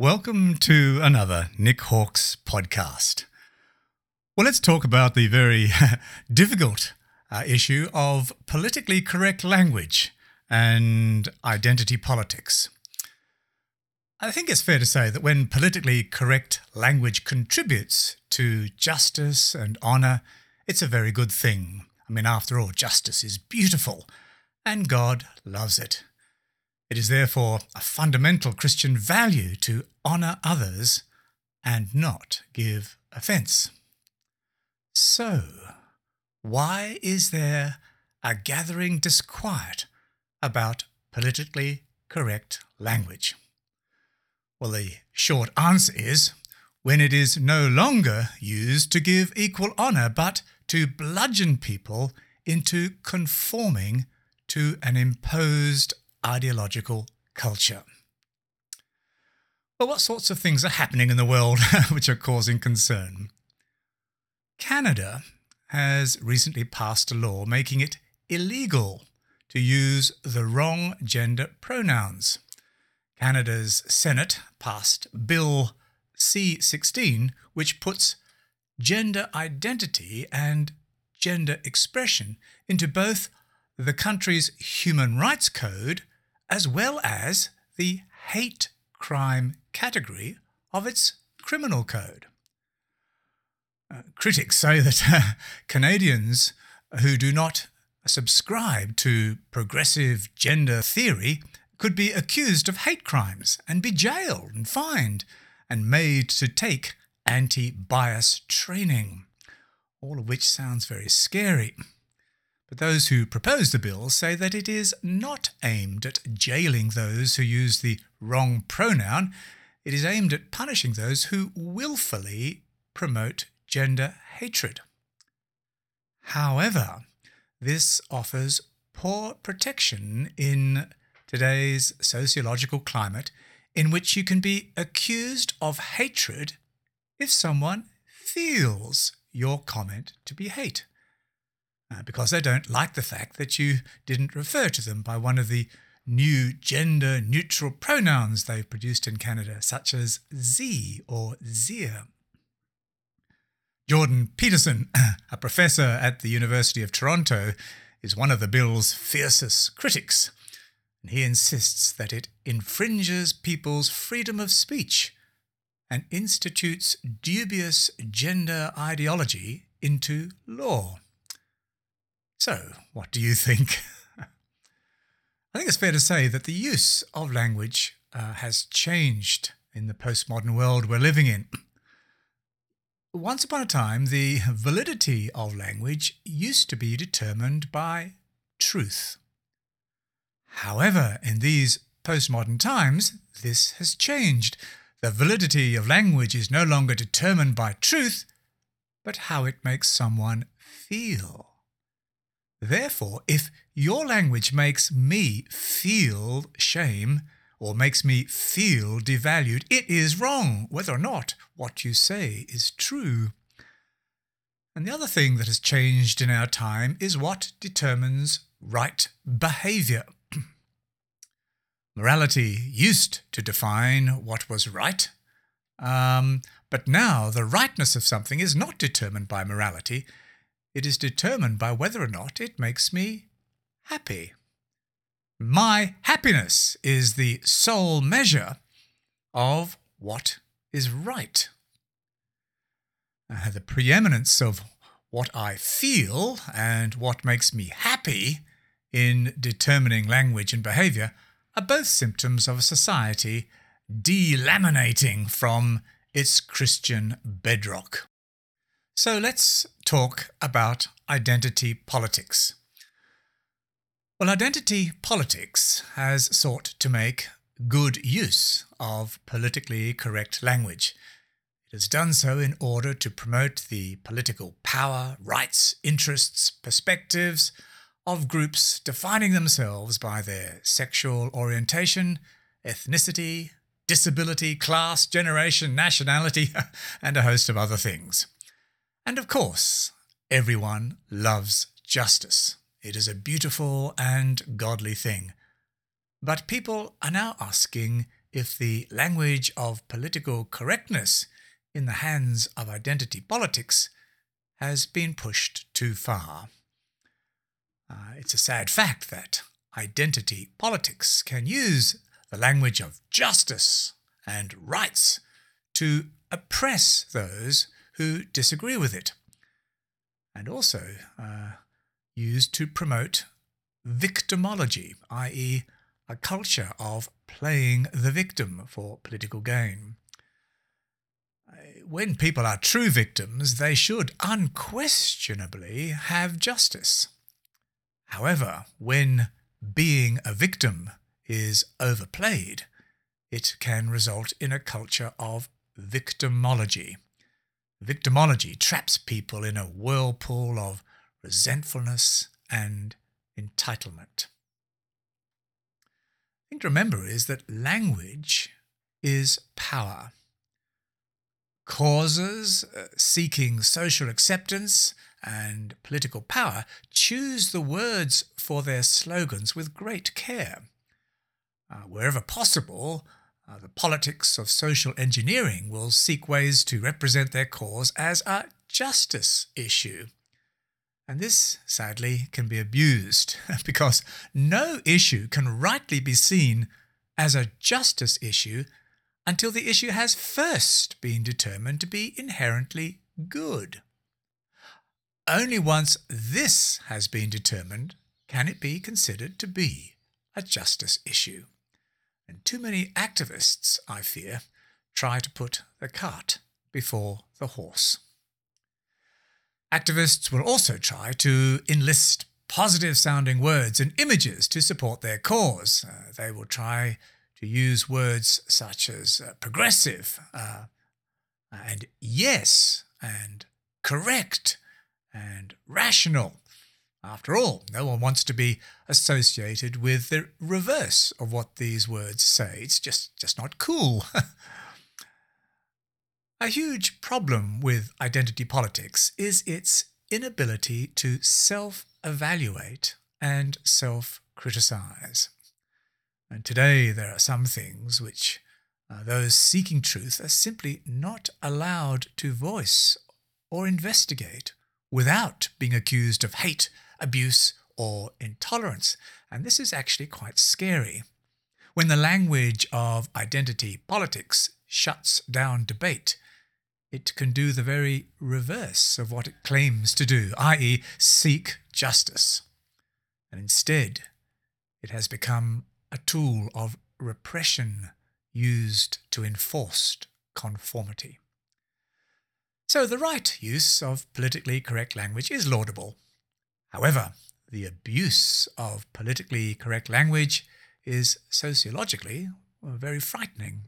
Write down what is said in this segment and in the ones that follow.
Welcome to another Nick Hawkes podcast. Well, let's talk about the very difficult uh, issue of politically correct language and identity politics. I think it's fair to say that when politically correct language contributes to justice and honour, it's a very good thing. I mean, after all, justice is beautiful, and God loves it. It is therefore a fundamental Christian value to honour others and not give offence. So, why is there a gathering disquiet about politically correct language? Well, the short answer is when it is no longer used to give equal honour, but to bludgeon people into conforming to an imposed ideological culture. Well, what sorts of things are happening in the world which are causing concern? Canada has recently passed a law making it illegal to use the wrong gender pronouns. Canada's Senate passed Bill C 16, which puts gender identity and gender expression into both the country's Human Rights Code as well as the hate crime category of its criminal code. Uh, critics say that uh, Canadians who do not subscribe to progressive gender theory could be accused of hate crimes and be jailed and fined and made to take anti bias training, all of which sounds very scary. But those who propose the bill say that it is not aimed at jailing those who use the wrong pronoun. It is aimed at punishing those who willfully promote gender hatred. However, this offers poor protection in today's sociological climate in which you can be accused of hatred if someone feels your comment to be hate uh, because they don't like the fact that you didn't refer to them by one of the new gender neutral pronouns they've produced in Canada, such as ze or Zir. Jordan Peterson, a professor at the University of Toronto, is one of the bill's fiercest critics. And he insists that it infringes people's freedom of speech and institutes dubious gender ideology into law. So, what do you think? I think it's fair to say that the use of language uh, has changed in the postmodern world we're living in. Once upon a time, the validity of language used to be determined by truth. However, in these postmodern times, this has changed. The validity of language is no longer determined by truth, but how it makes someone feel. Therefore, if your language makes me feel shame or makes me feel devalued, it is wrong, whether or not what you say is true. And the other thing that has changed in our time is what determines right behavior. Morality used to define what was right, um, but now the rightness of something is not determined by morality, it is determined by whether or not it makes me happy. My happiness is the sole measure of what is right. Uh, the preeminence of what I feel and what makes me happy in determining language and behaviour are both symptoms of a society delaminating from its Christian bedrock. So let's talk about identity politics. Well, identity politics has sought to make good use of politically correct language. It has done so in order to promote the political power, rights, interests, perspectives of groups defining themselves by their sexual orientation, ethnicity, disability, class, generation, nationality, and a host of other things. And of course, everyone loves justice. It is a beautiful and godly thing. But people are now asking if the language of political correctness in the hands of identity politics has been pushed too far. Uh, it's a sad fact that identity politics can use the language of justice and rights to oppress those who disagree with it, and also uh, used to promote victimology, i.e., a culture of playing the victim for political gain. When people are true victims, they should unquestionably have justice. However, when being a victim is overplayed, it can result in a culture of victimology. Victimology traps people in a whirlpool of resentfulness and entitlement. The thing to remember is that language is power. Causes uh, seeking social acceptance and political power choose the words for their slogans with great care. Uh, wherever possible, uh, the politics of social engineering will seek ways to represent their cause as a justice issue. And this, sadly, can be abused because no issue can rightly be seen as a justice issue until the issue has first been determined to be inherently good. Only once this has been determined can it be considered to be a justice issue. And too many activists, I fear, try to put the cart before the horse. Activists will also try to enlist positive sounding words and images to support their cause. Uh, they will try to use words such as uh, progressive uh, and yes and correct and rational. After all, no one wants to be associated with the reverse of what these words say. It's just, just not cool. A huge problem with identity politics is its inability to self evaluate and self criticize. And today there are some things which uh, those seeking truth are simply not allowed to voice or investigate without being accused of hate, abuse, or intolerance. And this is actually quite scary. When the language of identity politics shuts down debate, it can do the very reverse of what it claims to do, i.e., seek justice. And instead, it has become a tool of repression used to enforce conformity. So the right use of politically correct language is laudable. However, the abuse of politically correct language is sociologically uh, very frightening.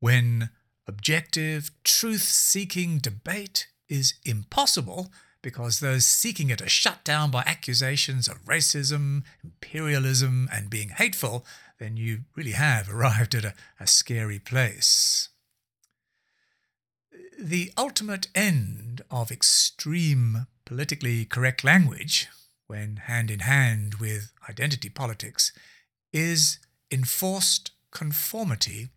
When Objective, truth seeking debate is impossible because those seeking it are shut down by accusations of racism, imperialism, and being hateful, then you really have arrived at a, a scary place. The ultimate end of extreme politically correct language, when hand in hand with identity politics, is enforced conformity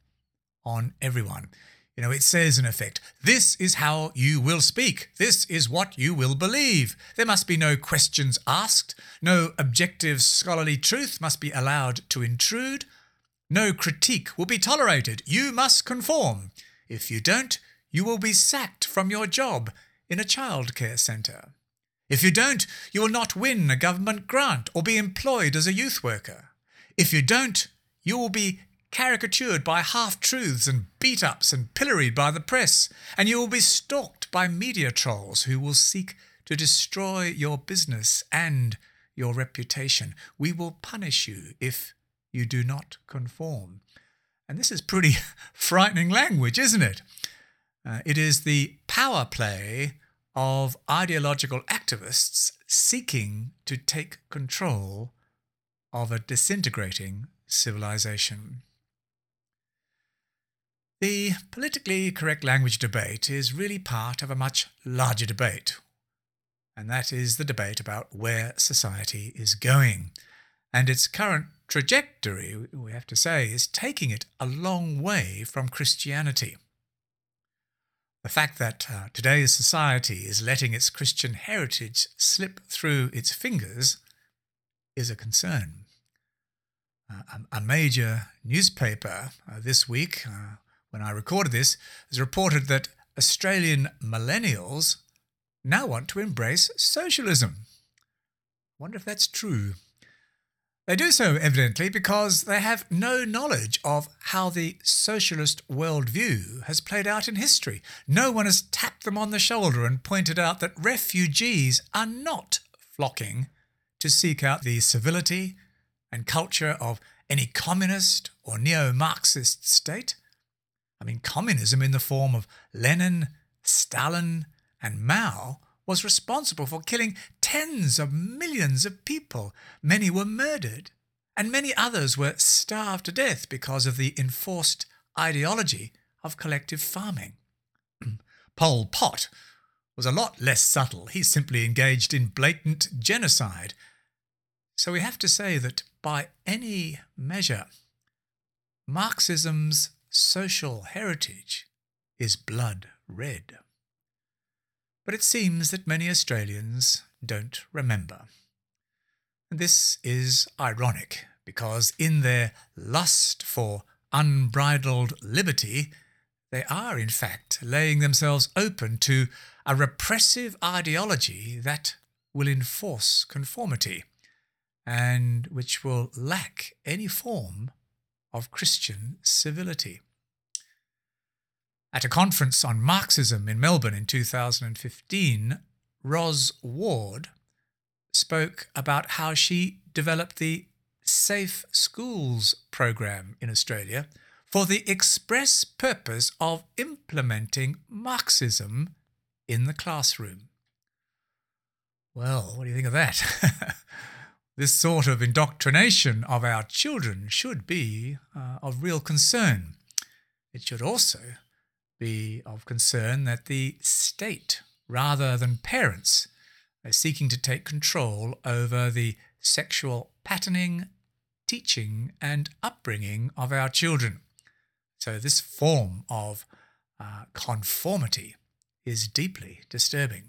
on everyone. You know, it says in effect, this is how you will speak. This is what you will believe. There must be no questions asked. No objective scholarly truth must be allowed to intrude. No critique will be tolerated. You must conform. If you don't, you will be sacked from your job in a childcare centre. If you don't, you will not win a government grant or be employed as a youth worker. If you don't, you will be caricatured by half truths and beat ups and pilloried by the press, and you will be stalked by media trolls who will seek to destroy your business and your reputation. We will punish you if you do not conform. And this is pretty frightening language, isn't it? Uh, it is the power play of ideological activists seeking to take control of a disintegrating civilization. The politically correct language debate is really part of a much larger debate, and that is the debate about where society is going. And its current trajectory, we have to say, is taking it a long way from Christianity. The fact that uh, today's society is letting its Christian heritage slip through its fingers is a concern. Uh, a, major newspaper uh, this week, uh, when I recorded this, has reported that Australian millennials now want to embrace socialism. Wonder if that's true. They do so, evidently, because they have no knowledge of how the socialist worldview has played out in history. No one has tapped them on the shoulder and pointed out that refugees are not flocking to seek out the civility and culture of any communist or neo Marxist state. I mean, communism in the form of Lenin, Stalin, and Mao was responsible for killing tens of millions of people. Many were murdered, and many others were starved to death because of the enforced ideology of collective farming. Pol Pot was a lot less subtle. He simply engaged in blatant genocide. So we have to say that by any measure, Marxism's social heritage is blood red. But it seems that many Australians don't remember. This is ironic because, in their lust for unbridled liberty, they are in fact laying themselves open to a repressive ideology that will enforce conformity and which will lack any form of Christian civility. At a conference on Marxism in Melbourne in 2015, Roz Ward spoke about how she developed the Safe Schools program in Australia for the express purpose of implementing Marxism in the classroom. Well, what do you think of that? this sort of indoctrination of our children should be uh, of real concern. It should also be of concern that the state, rather than parents, are seeking to take control over the sexual patterning, teaching, and upbringing of our children. So, this form of uh, conformity is deeply disturbing.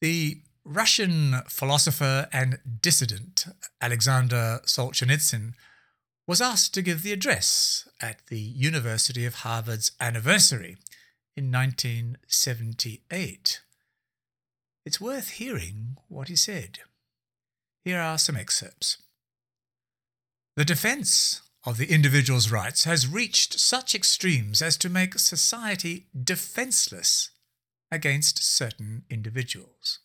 The Russian philosopher and dissident Alexander Solzhenitsyn was asked to give the address at the University of Harvard's anniversary in 1978. It's worth hearing what he said. Here are some excerpts. The defense of the individual's rights has reached such extremes as to make society defenseless against certain individuals.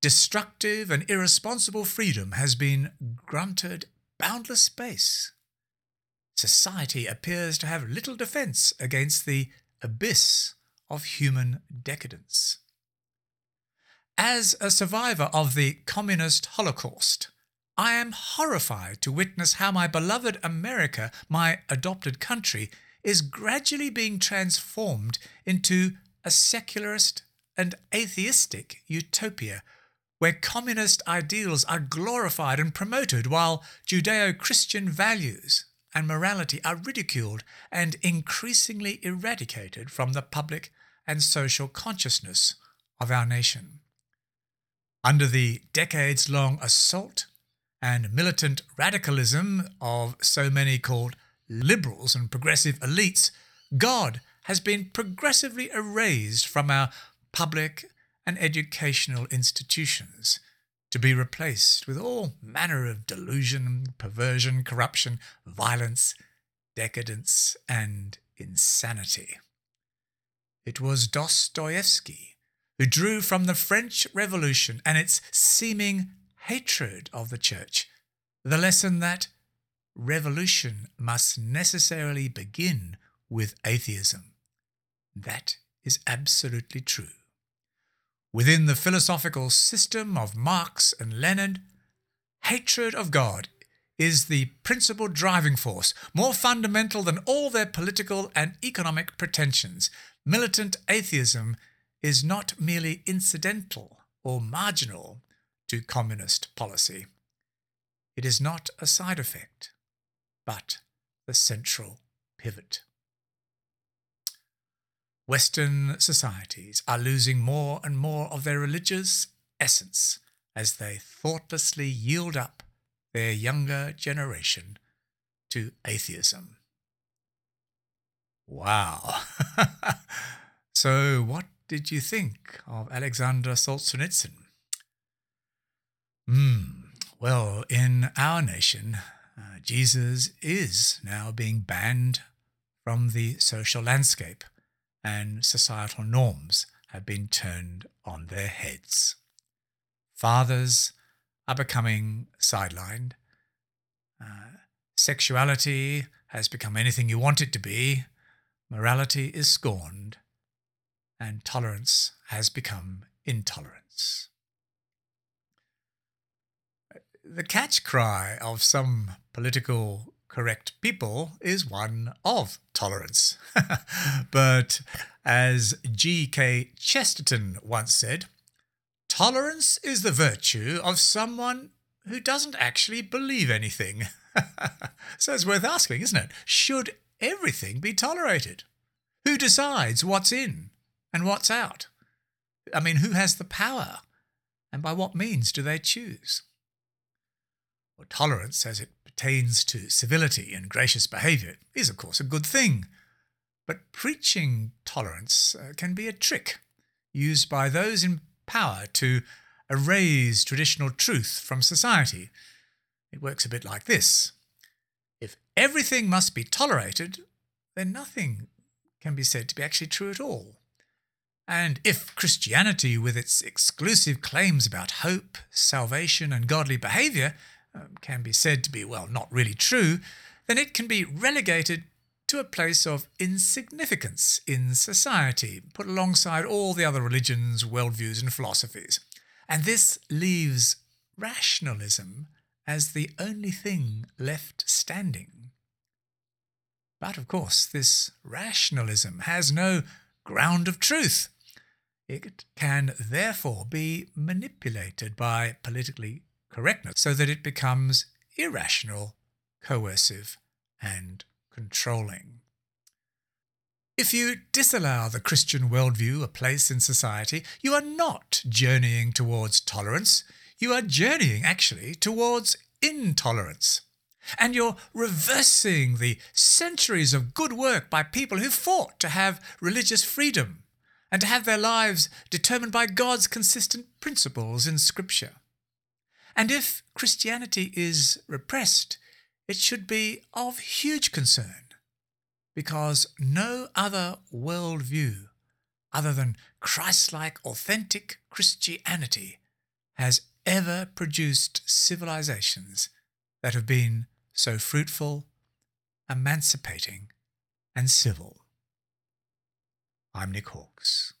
Destructive and irresponsible freedom has been granted boundless space. Society appears to have little defence against the abyss of human decadence. As a survivor of the communist Holocaust, I am horrified to witness how my beloved America, my adopted country, is gradually being transformed into a secularist and atheistic utopia where communist ideals are glorified and promoted while Judeo Christian values and morality are ridiculed and increasingly eradicated from the public and social consciousness of our nation. Under the decades long assault and militant radicalism of so many called liberals and progressive elites, God has been progressively erased from our public and educational institutions to be replaced with all manner of delusion, perversion, corruption, violence, decadence, and insanity. It was Dostoevsky who drew from the French Revolution and its seeming hatred of the Church the lesson that revolution must necessarily begin with atheism. That is absolutely true. Within the philosophical system of Marx and Lenin, hatred of God is the principal driving force, more fundamental than all their political and economic pretensions. Militant atheism is not merely incidental or marginal to communist policy. It is not a side effect, but the central pivot. Western societies are losing more and more of their religious essence as they thoughtlessly yield up their younger generation to atheism. Wow. so, what did you think of Alexander Solzhenitsyn? Hmm. Well, in our nation, uh, Jesus is now being banned from the social landscape, and societal norms have been turned on their heads. Fathers are becoming sidelined. Uh, sexuality has become anything you want it to be. Morality is scorned. And tolerance has become intolerance. The catch cry of some political correct people is one of tolerance. but as G.K. Chesterton once said, tolerance is the virtue of someone who doesn't actually believe anything. so it's worth asking, isn't it? Should everything be tolerated? Who decides what's in and what's out? I mean, who has the power? And by what means do they choose? Well, tolerance, as it pertains to civility and gracious behaviour, is of course a good thing. But preaching tolerance uh, can be a trick used by those in power to erase traditional truth from society. It works a bit like this If everything must be tolerated, then nothing can be said to be actually true at all. And if Christianity, with its exclusive claims about hope, salvation, and godly behaviour, um, can be said to be, well, not really true, then it can be relegated to a place of insignificance in society, put alongside all the other religions, worldviews, and philosophies. And this leaves rationalism as the only thing left standing. But of course, this rationalism has no ground of truth. It can therefore be manipulated by politically correctness so that it becomes irrational, coercive, and controlling. If you disallow the Christian worldview a place in society, you are not journeying towards tolerance. You are journeying, actually, towards intolerance. And you're reversing the centuries of good work by people who fought to have religious freedom and to have their lives determined by God's consistent principles in Scripture. And if Christianity is repressed, it should be of huge concern because no other worldview other than Christ like authentic Christianity has ever produced civilizations that have been so fruitful, emancipating, and civil. I'm Nick Hawkes.